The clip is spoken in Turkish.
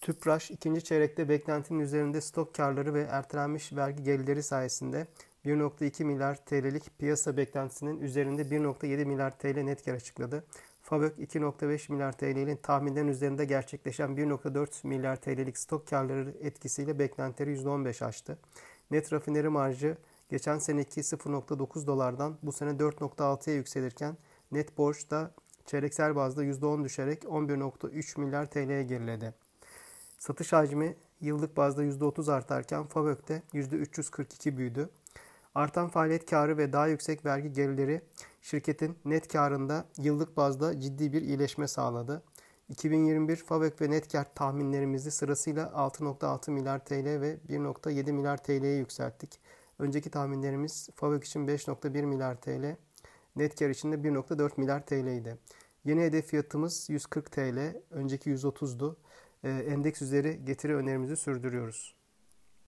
Tüpraş ikinci çeyrekte beklentinin üzerinde stok karları ve ertelenmiş vergi gelirleri sayesinde 1.2 milyar TL'lik piyasa beklentisinin üzerinde 1.7 milyar TL net kar açıkladı. Fabök 2.5 milyar TL'nin tahminlerin üzerinde gerçekleşen 1.4 milyar TL'lik stok karları etkisiyle beklentileri %15 aştı. Net rafineri marjı geçen seneki 0.9 dolardan bu sene 4.6'ya yükselirken net borç da çeyreksel bazda %10 düşerek 11.3 milyar TL'ye geriledi. Satış hacmi yıllık bazda %30 artarken Favök'te %342 büyüdü. Artan faaliyet karı ve daha yüksek vergi gelirleri şirketin net karında yıllık bazda ciddi bir iyileşme sağladı. 2021 Favök ve net kar tahminlerimizi sırasıyla 6.6 milyar TL ve 1.7 milyar TL'ye yükselttik. Önceki tahminlerimiz Favök için 5.1 milyar TL, net kar için de 1.4 milyar TL idi. Yeni hedef fiyatımız 140 TL, önceki 130'du. Endeks üzeri getiri önerimizi sürdürüyoruz.